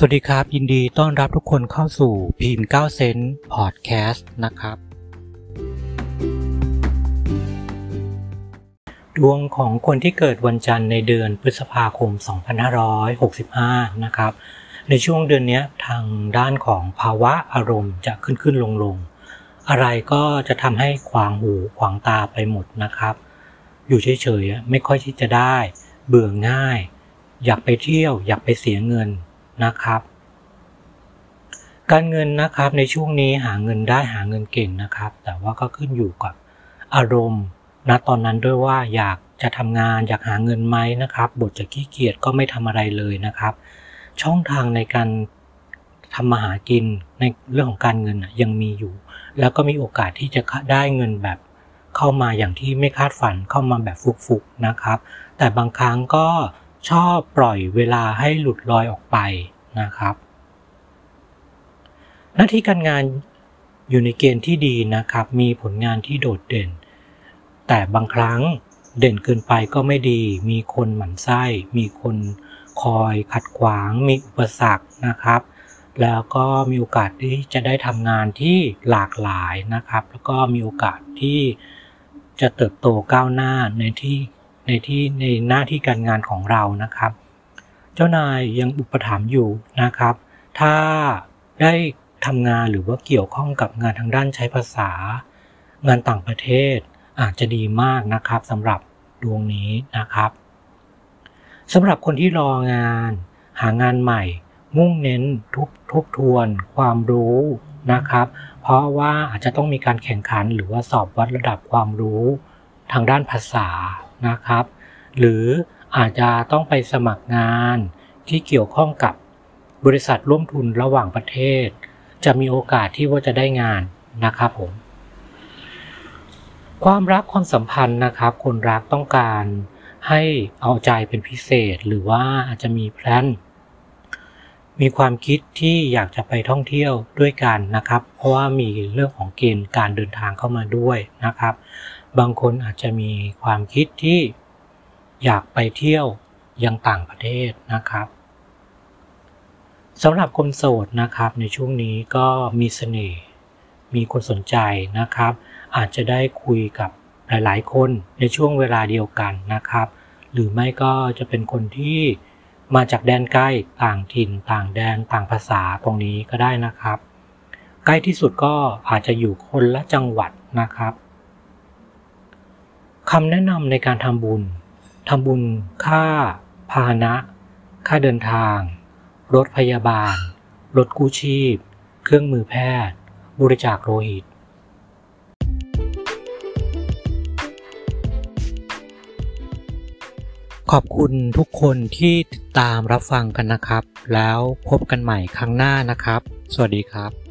สวัสดีครับ ยินดีต้อนรับทุกคนเข้าสู่พิมพ์9เซนต์พอดแคสต์นะครับ ดวงของคนที่เกิดวันจันทร์ในเดือนพฤษภาคม 2565 นะครับ ในช่วงเดือนนี้ทางด้านของภาวะอารมณ์จะขึ้นขึ้นลงลงอะไรก็จะทำให้ขวางหูขวางตาไปหมดนะครับ อยู่เฉยๆไม่ค่อยที่จะได้ เบื่อง่าย อยากไปเที่ยว อยากไปเสียเงิน นะครับ การเงินนะครับในช่วงนี้หาเงินได้หาเงินเก่งนะครับ แต่ว่าก็ขึ้นอยู่กับอารมณ์ณตอนนั้นด้วยว่าอยากจะทำงานอยากหาเงินไหมนะครับ บทจะขี้เกียจก็ไม่ทำอะไรเลยนะครับ ช่องทางในการทำมาหากินในเรื่องของการเงินยังมีอยู่ แล้วก็มีโอกาสที่จะได้เงินแบบเข้ามาอย่างที่ไม่คาดฝันเข้ามาแบบฟุกๆนะครับ แต่บางครั้งก็ ชอบปล่อยเวลาให้หลุดลอยออกไปนะครับ หน้าที่การงานอยู่ในเกณฑ์ที่ดีนะครับ มีผลงานที่โดดเด่น แต่บางครั้งเด่นเกินไปก็ไม่ดี มีคนหมั่นไส้ มีคนคอยขัดขวาง มีอุปสรรคนะครับ แล้วก็มีโอกาสที่จะได้ทำงานที่หลากหลายนะครับ แล้วก็มีโอกาสที่จะเติบโตก้าวหน้าในที่ ในที่ในหน้าที่การงานของเรานะครับ เจ้านายยังอุปถัมภ์อยู่นะครับ ถ้าได้ทำงานหรือว่าเกี่ยวข้องกับงานทางด้านใช้ภาษา งานต่างประเทศอาจจะดีมากนะครับสำหรับดวงนี้นะครับสำหรับคนที่รองาน หางานใหม่ มุ่งเน้นทุบทบทวน ความรู้นะครับ เพราะว่าอาจจะต้องมีการแข่งขันหรือว่าสอบวัดระดับความรู้ทางด้านภาษา นะครับ หรืออาจจะต้องไปสมัครงานที่เกี่ยวข้องกับบริษัทร่วมทุนระหว่างประเทศ จะมีโอกาสที่ว่าจะได้งานนะครับผม ความรักความสัมพันธ์นะครับ คนรักต้องการให้เอาใจเป็นพิเศษหรือว่าอาจจะมีแพลนมีความคิดที่อยากจะไปท่องเที่ยวด้วยกันนะครับ เพราะว่ามีเรื่องของเกณฑ์การเดินทางเข้ามาด้วยนะครับ บางคนอาจจะมีความคิดที่อยากไปเที่ยวยังต่างประเทศนะครับสำหรับคนโสดนะครับในช่วงนี้ก็มีเสน่ห์มีคนสนใจนะครับ อาจจะได้คุยกับหลายๆ คนในช่วงเวลาเดียวกันนะครับ หรือไม่ก็จะเป็นคนที่มาจากแดนใกล้ต่างถิ่น ต่างแดนต่างภาษาตรงนี้ก็ได้นะครับ ใกล้ที่สุดก็อาจจะอยู่คนละจังหวัดนะครับ คำแนะนำในการทำบุญ ทำบุญค่า พาหนะ ค่าเดินทาง รถพยาบาล รถกู้ชีพ เครื่องมือแพทย์ บริจาคโลหิต ขอบคุณทุกคนที่ติดตามรับฟังกันนะครับ แล้วพบกันใหม่ครั้งหน้านะครับ สวัสดีครับ